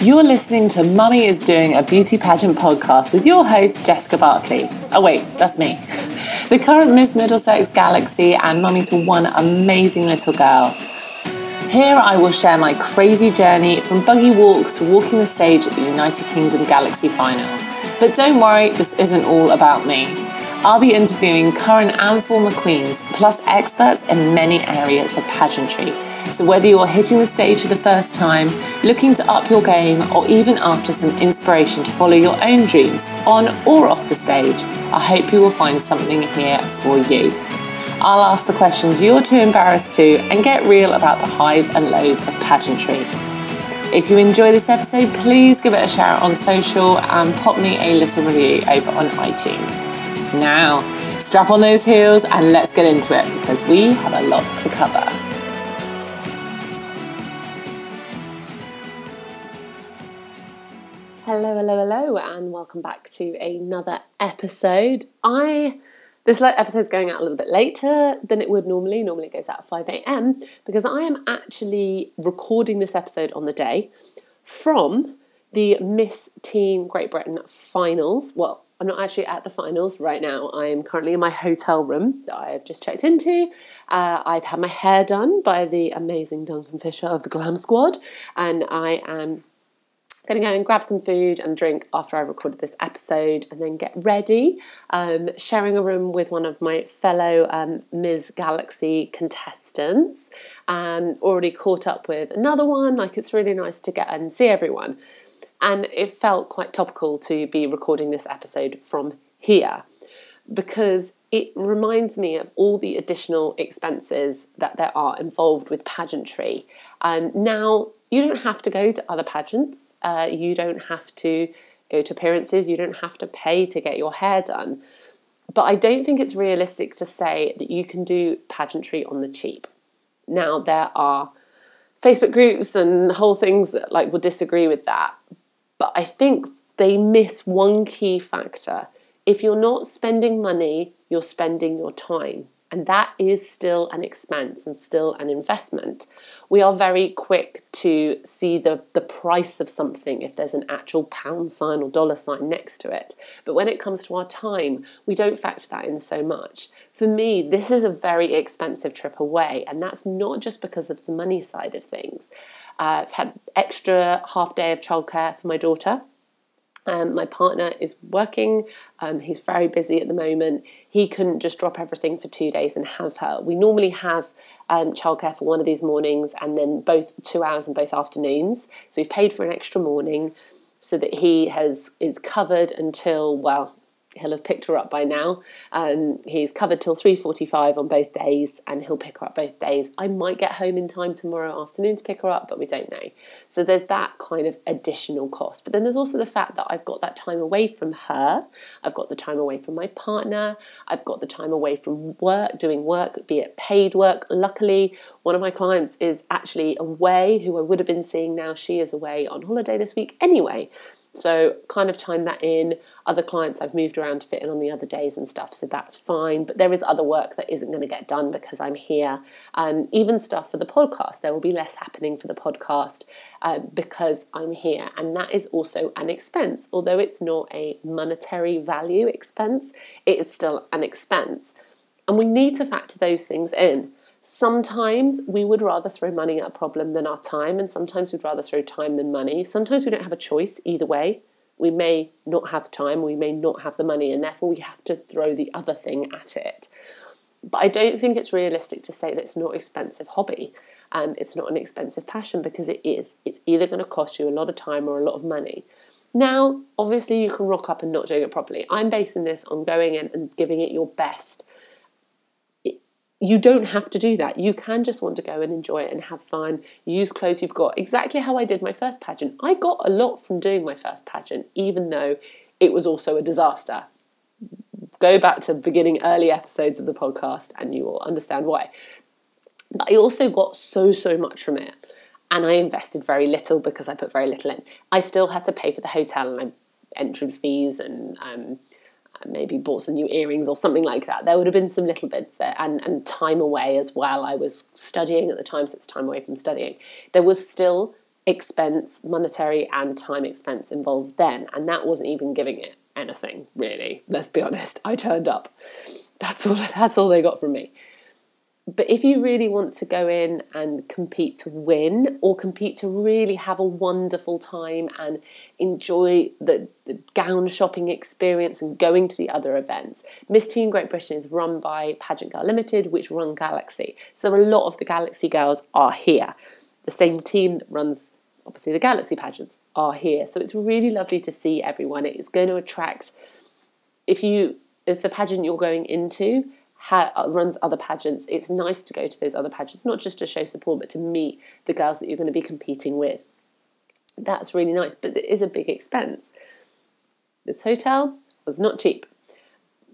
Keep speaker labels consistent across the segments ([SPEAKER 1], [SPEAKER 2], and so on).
[SPEAKER 1] You're listening to Mummy is Doing a Beauty Pageant podcast with your host, Jessica Barkley. Oh, wait, that's me. The current Miss Middlesex Galaxy and mummy to one amazing little girl. Here I will share my crazy journey from buggy walks to walking the stage at the United Kingdom Galaxy Finals. But don't worry, this isn't all about me. I'll be interviewing current and former queens, plus experts in many areas of pageantry so, whether you're hitting the stage for the first time, looking to up your game, or even after some inspiration to follow your own dreams, on or off the stage, I hope you will find something here for you. I'll ask the questions you're too embarrassed to and get real about the highs and lows of pageantry. If you enjoy this episode, please give it a share on social and pop me a little review over on iTunes. Now, strap on those heels and let's get into it because we have a lot to cover. Hello, hello, hello, and welcome back to another episode. I this episode is going out a little bit later than it would normally. Normally, it goes out at 5 a.m. because I am actually recording this episode on the day from the Miss Teen Great Britain finals. Well, I'm not actually at the finals right now. I am currently in my hotel room that I've just checked into. Uh, I've had my hair done by the amazing Duncan Fisher of the Glam Squad, and I am going to go and grab some food and drink after I recorded this episode and then get ready. Um, sharing a room with one of my fellow um, Ms. Galaxy contestants. and already caught up with another one. Like it's really nice to get and see everyone. And it felt quite topical to be recording this episode from here because it reminds me of all the additional expenses that there are involved with pageantry. And now you don't have to go to other pageants. Uh, you don't have to go to appearances. You don't have to pay to get your hair done. But I don't think it's realistic to say that you can do pageantry on the cheap. Now there are Facebook groups and whole things that like will disagree with that. But I think they miss one key factor. If you're not spending money, you're spending your time. And that is still an expense and still an investment. We are very quick to see the, the price of something if there's an actual pound sign or dollar sign next to it. But when it comes to our time, we don't factor that in so much. For me, this is a very expensive trip away, and that's not just because of the money side of things. Uh, I've had extra half day of childcare for my daughter um, my partner is working, um, he's very busy at the moment. He couldn't just drop everything for two days and have her. We normally have um, childcare for one of these mornings and then both two hours in both afternoons. So we've paid for an extra morning so that he has is covered until, well, he'll have picked her up by now. Um, he's covered till 3.45 on both days and he'll pick her up both days. I might get home in time tomorrow afternoon to pick her up, but we don't know. So there's that kind of additional cost. But then there's also the fact that I've got that time away from her. I've got the time away from my partner. I've got the time away from work, doing work, be it paid work. Luckily, one of my clients is actually away, who I would have been seeing now. She is away on holiday this week anyway. So kind of time that in. Other clients I've moved around to fit in on the other days and stuff, so that's fine. But there is other work that isn't going to get done because I'm here. Um, even stuff for the podcast, there will be less happening for the podcast uh, because I'm here, and that is also an expense. Although it's not a monetary value expense, it is still an expense, and we need to factor those things in. Sometimes we would rather throw money at a problem than our time, and sometimes we'd rather throw time than money. Sometimes we don't have a choice either way. We may not have time, we may not have the money, and therefore we have to throw the other thing at it. But I don't think it's realistic to say that it's not an expensive hobby and it's not an expensive passion because it is. It's either going to cost you a lot of time or a lot of money. Now, obviously, you can rock up and not doing it properly. I'm basing this on going in and giving it your best you don't have to do that. You can just want to go and enjoy it and have fun. Use clothes you've got. Exactly how I did my first pageant. I got a lot from doing my first pageant, even though it was also a disaster. Go back to the beginning, early episodes of the podcast, and you will understand why. But I also got so, so much from it. And I invested very little because I put very little in. I still had to pay for the hotel and entrance fees and um, maybe bought some new earrings or something like that. There would have been some little bits there and, and time away as well. I was studying at the time, so it's time away from studying. There was still expense, monetary and time expense involved then. And that wasn't even giving it anything, really. Let's be honest. I turned up. That's all that's all they got from me. But if you really want to go in and compete to win or compete to really have a wonderful time and enjoy the, the gown shopping experience and going to the other events, Miss Teen Great Britain is run by Pageant Girl Limited, which run Galaxy. So a lot of the Galaxy girls are here. The same team that runs obviously the Galaxy pageants are here. So it's really lovely to see everyone. It's going to attract if you if the pageant you're going into ha- runs other pageants, it's nice to go to those other pageants, not just to show support, but to meet the girls that you're going to be competing with. That's really nice, but it is a big expense. This hotel was not cheap.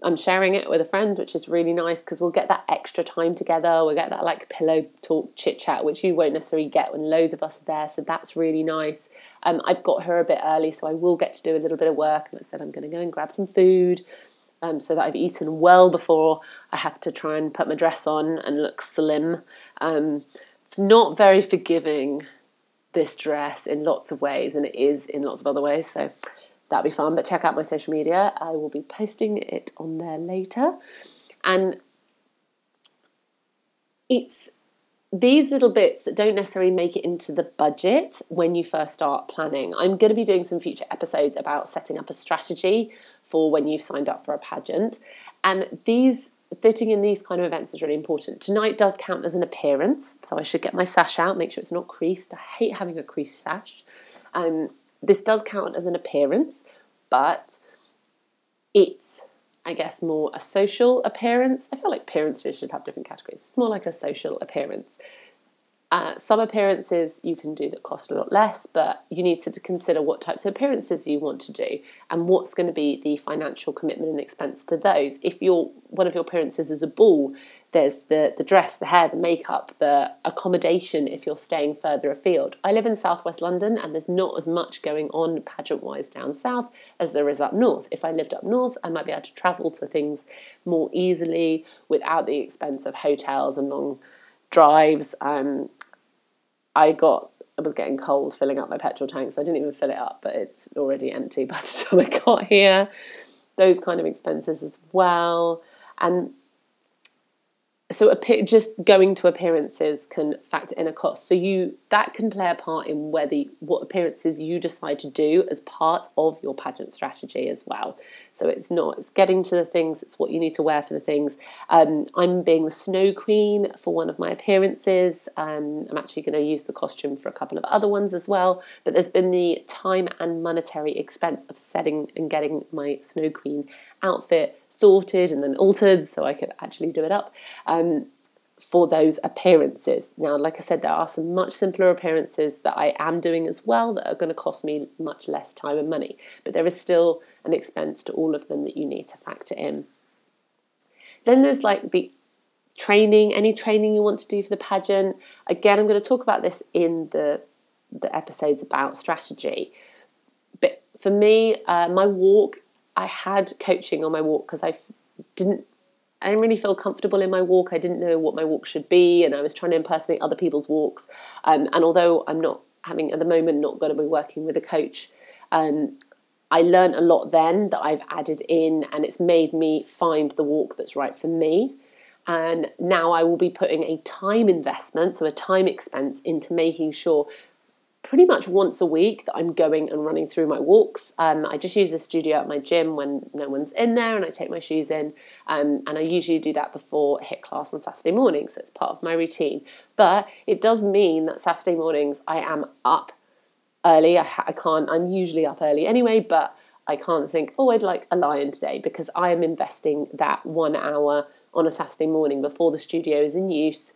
[SPEAKER 1] I'm sharing it with a friend, which is really nice because we'll get that extra time together. We'll get that like pillow talk, chit chat, which you won't necessarily get when loads of us are there. So that's really nice. Um, I've got her a bit early, so I will get to do a little bit of work. And I said I'm going to go and grab some food um, so that I've eaten well before I have to try and put my dress on and look slim. Um, it's not very forgiving, this dress, in lots of ways, and it is in lots of other ways. So that'll be fun. But check out my social media. I will be posting it on there later. And it's these little bits that don't necessarily make it into the budget when you first start planning. I'm going to be doing some future episodes about setting up a strategy for when you've signed up for a pageant. And these fitting in these kind of events is really important. Tonight does count as an appearance, so I should get my sash out, make sure it's not creased. I hate having a creased sash. Um, this does count as an appearance, but it's, I guess, more a social appearance. I feel like parents should have different categories. It's more like a social appearance. Uh, some appearances you can do that cost a lot less, but you need to consider what types of appearances you want to do and what's going to be the financial commitment and expense to those. If your one of your appearances is a ball, there's the, the dress, the hair, the makeup, the accommodation if you're staying further afield. I live in southwest London and there's not as much going on pageant wise down south as there is up north. If I lived up north, I might be able to travel to things more easily without the expense of hotels and long drives. Um, I got I was getting cold filling up my petrol tank, so I didn't even fill it up, but it's already empty by the time I got here. Those kind of expenses as well. And so just going to appearances can factor in a cost. So you that can play a part in whether what appearances you decide to do as part of your pageant strategy as well. So it's not it's getting to the things it's what you need to wear for the things. Um, i'm being the snow queen for one of my appearances. Um, i'm actually going to use the costume for a couple of other ones as well. But there's been the time and monetary expense of setting and getting my snow queen outfit sorted and then altered so I could actually do it up um, for those appearances. Now, like I said, there are some much simpler appearances that I am doing as well that are going to cost me much less time and money, but there is still an expense to all of them that you need to factor in. Then there's like the training, any training you want to do for the pageant. Again, I'm going to talk about this in the the episodes about strategy. But for me, uh, my walk I had coaching on my walk because I f- didn't I didn't really feel comfortable in my walk. I didn't know what my walk should be, and I was trying to impersonate other people's walks. Um, and although I'm not having at the moment not going to be working with a coach, um, I learned a lot then that I've added in, and it's made me find the walk that's right for me. And now I will be putting a time investment, so a time expense, into making sure pretty much once a week that I'm going and running through my walks. Um, I just use the studio at my gym when no one's in there and I take my shoes in. Um, and I usually do that before HIIT class on Saturday morning, so it's part of my routine. But it does mean that Saturday mornings I am up early. I, I can't, I'm usually up early anyway, but I can't think, oh, I'd like a lion today because I am investing that one hour on a Saturday morning before the studio is in use.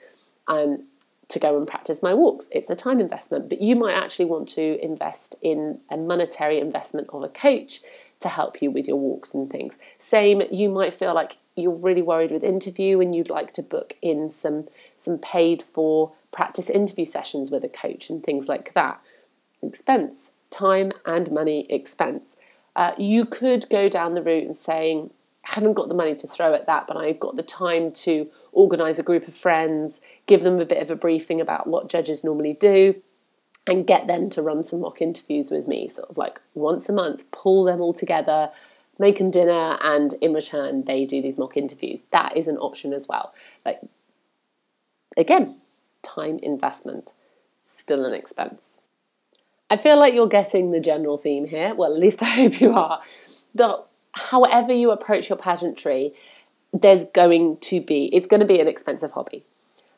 [SPEAKER 1] Um, to go and practice my walks. It's a time investment, but you might actually want to invest in a monetary investment of a coach to help you with your walks and things. Same, you might feel like you're really worried with interview and you'd like to book in some some paid for practice interview sessions with a coach and things like that. Expense, time and money expense. Uh, you could go down the route and saying, I haven't got the money to throw at that, but I've got the time to organise a group of friends, give them a bit of a briefing about what judges normally do, and get them to run some mock interviews with me, sort of like once a month, pull them all together, make them dinner, and in return, they do these mock interviews. That is an option as well. Like, again, time investment, still an expense. I feel like you're getting the general theme here. Well, at least I hope you are. That however you approach your pageantry, there's going to be, it's going to be an expensive hobby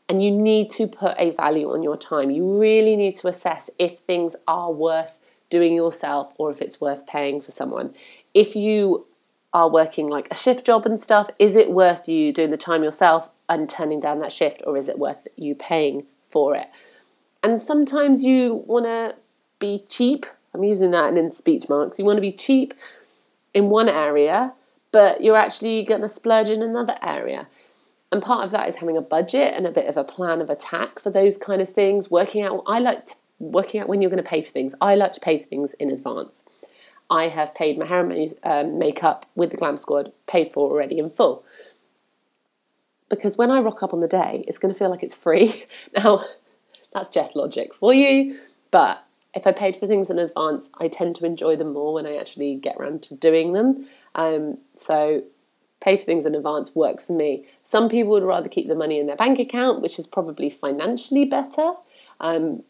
[SPEAKER 1] and you need to put a value on your time. You really need to assess if things are worth doing yourself or if it's worth paying for someone. If you are working like a shift job and stuff, is it worth you doing the time yourself and turning down that shift or is it worth you paying for it? And sometimes you want to be cheap. I'm using that in speech marks. You want to be cheap in one area, but you're actually going to splurge in another area. And part of that is having a budget and a bit of a plan of attack for those kind of things. Working out, I like to, working out when you're going to pay for things. I like to pay for things in advance. I have paid my hair and um, makeup with the Glam Squad, paid for already in full. Because when I rock up on the day, it's going to feel like it's free. now, that's just logic for you, but if I paid for things in advance, I tend to enjoy them more when I actually get around to doing them. Um, so pay for things in advance works for me. Some people would rather keep the money in their bank account, which is probably financially better. Um,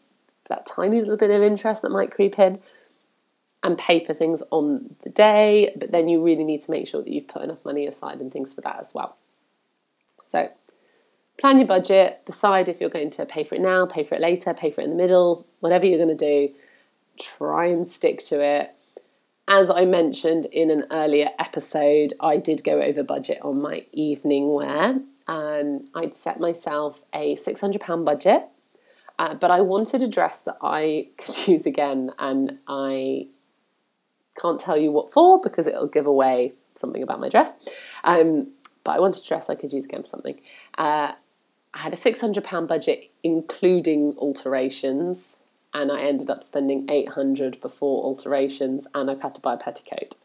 [SPEAKER 1] that tiny little bit of interest that might creep in and pay for things on the day, but then you really need to make sure that you've put enough money aside and things for that as well. So, plan your budget, decide if you're going to pay for it now, pay for it later, pay for it in the middle, whatever you're going to do, try and stick to it as I mentioned in an earlier episode, I did go over budget on my evening wear. Um, I'd set myself a £600 budget, uh, but I wanted a dress that I could use again, and I can't tell you what for because it'll give away something about my dress. Um, but I wanted a dress I could use again for something. Uh, I had a £600 budget, including alterations and I ended up spending 800 before alterations and I've had to buy a petticoat.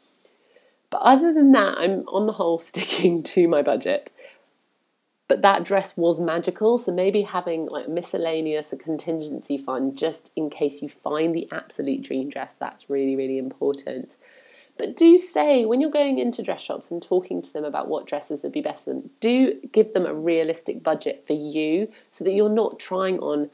[SPEAKER 1] But other than that, I'm on the whole sticking to my budget. But that dress was magical, so maybe having like miscellaneous a contingency fund just in case you find the absolute dream dress, that's really, really important. But do say when you're going into dress shops and talking to them about what dresses would be best for them, do give them a realistic budget for you so that you're not trying on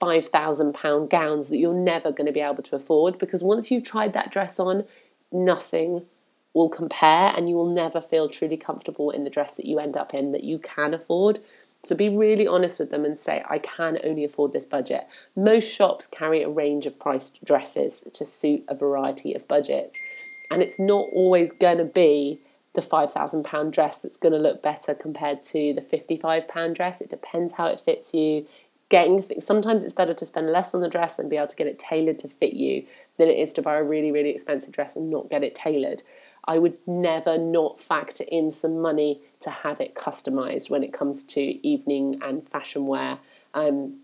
[SPEAKER 1] £5,000 gowns that you're never going to be able to afford because once you've tried that dress on, nothing will compare and you will never feel truly comfortable in the dress that you end up in that you can afford. So be really honest with them and say, I can only afford this budget. Most shops carry a range of priced dresses to suit a variety of budgets. And it's not always going to be the £5,000 dress that's going to look better compared to the £55 dress. It depends how it fits you getting sometimes it's better to spend less on the dress and be able to get it tailored to fit you than it is to buy a really really expensive dress and not get it tailored. I would never not factor in some money to have it customized when it comes to evening and fashion wear. Um,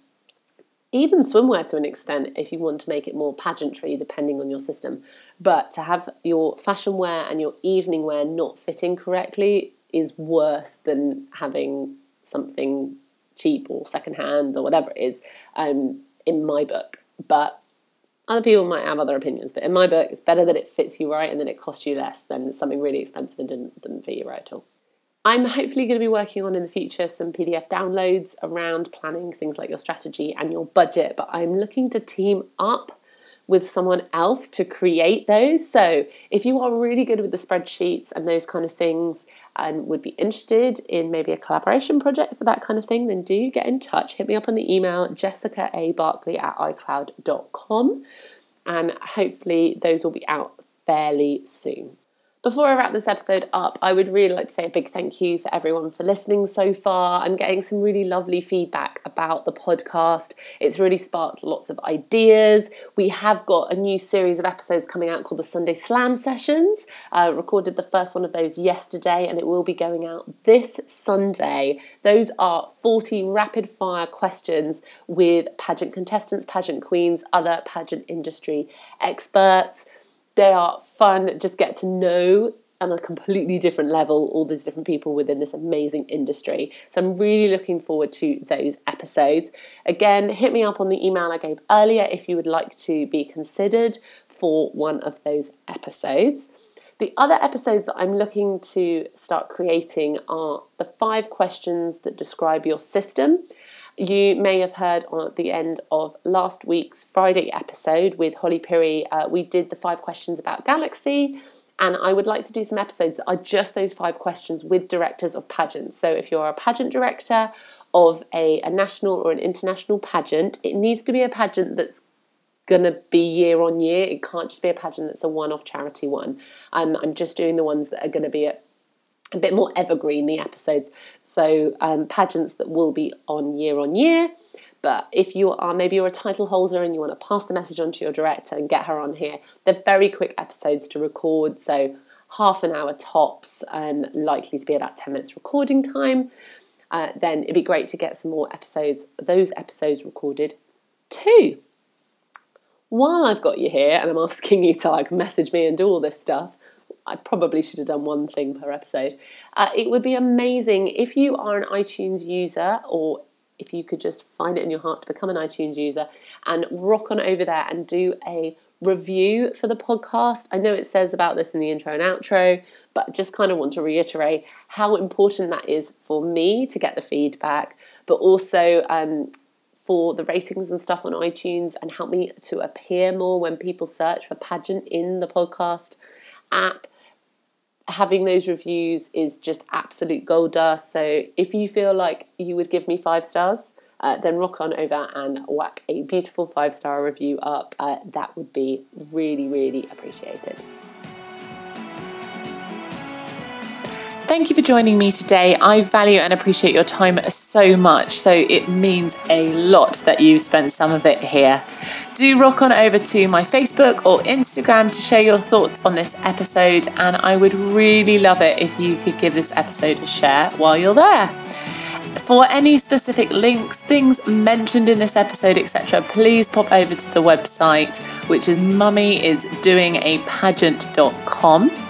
[SPEAKER 1] even swimwear to an extent if you want to make it more pageantry depending on your system. But to have your fashion wear and your evening wear not fitting correctly is worse than having something cheap or secondhand or whatever it is, um, in my book. But other people might have other opinions, but in my book, it's better that it fits you right and that it costs you less than something really expensive and didn't, didn't fit you right at all. I'm hopefully going to be working on in the future some PDF downloads around planning things like your strategy and your budget, but I'm looking to team up with someone else to create those. So if you are really good with the spreadsheets and those kind of things and would be interested in maybe a collaboration project for that kind of thing, then do get in touch. Hit me up on the email jessica a barkley at icloud.com and hopefully those will be out fairly soon. Before I wrap this episode up, I would really like to say a big thank you for everyone for listening so far. I'm getting some really lovely feedback about the podcast. It's really sparked lots of ideas. We have got a new series of episodes coming out called the Sunday Slam Sessions. I recorded the first one of those yesterday and it will be going out this Sunday. Those are 40 rapid fire questions with pageant contestants, pageant queens, other pageant industry experts they are fun, just get to know on a completely different level, all these different people within this amazing industry. So I'm really looking forward to those episodes. Again, hit me up on the email I gave earlier if you would like to be considered for one of those episodes. The other episodes that I'm looking to start creating are the five questions that describe your system. You may have heard on at the end of last week's Friday episode with Holly Pirrie, uh, we did the five questions about Galaxy and I would like to do some episodes that are just those five questions with directors of pageants. So if you're a pageant director of a, a national or an international pageant, it needs to be a pageant that's going to be year on year. It can't just be a pageant that's a one off charity one. Um, I'm just doing the ones that are going to be a, a bit more evergreen, the episodes. So um, pageants that will be on year on year. But if you are maybe you're a title holder and you want to pass the message on to your director and get her on here, they're very quick episodes to record. So half an hour tops, um, likely to be about 10 minutes recording time. Uh, then it'd be great to get some more episodes, those episodes recorded too. While I've got you here and I'm asking you to like message me and do all this stuff, I probably should have done one thing per episode. Uh, it would be amazing if you are an iTunes user or if you could just find it in your heart to become an iTunes user and rock on over there and do a review for the podcast. I know it says about this in the intro and outro, but just kind of want to reiterate how important that is for me to get the feedback, but also um, for the ratings and stuff on iTunes and help me to appear more when people search for pageant in the podcast app having those reviews is just absolute gold dust. So if you feel like you would give me five stars, uh, then rock on over and whack a beautiful five star review up. Uh, that would be really, really appreciated. Thank you for joining me today. I value and appreciate your time so much, so it means a lot that you've spent some of it here. Do rock on over to my Facebook or Instagram to share your thoughts on this episode, and I would really love it if you could give this episode a share while you're there. For any specific links, things mentioned in this episode, etc., please pop over to the website, which is mummyisdoingapageant.com.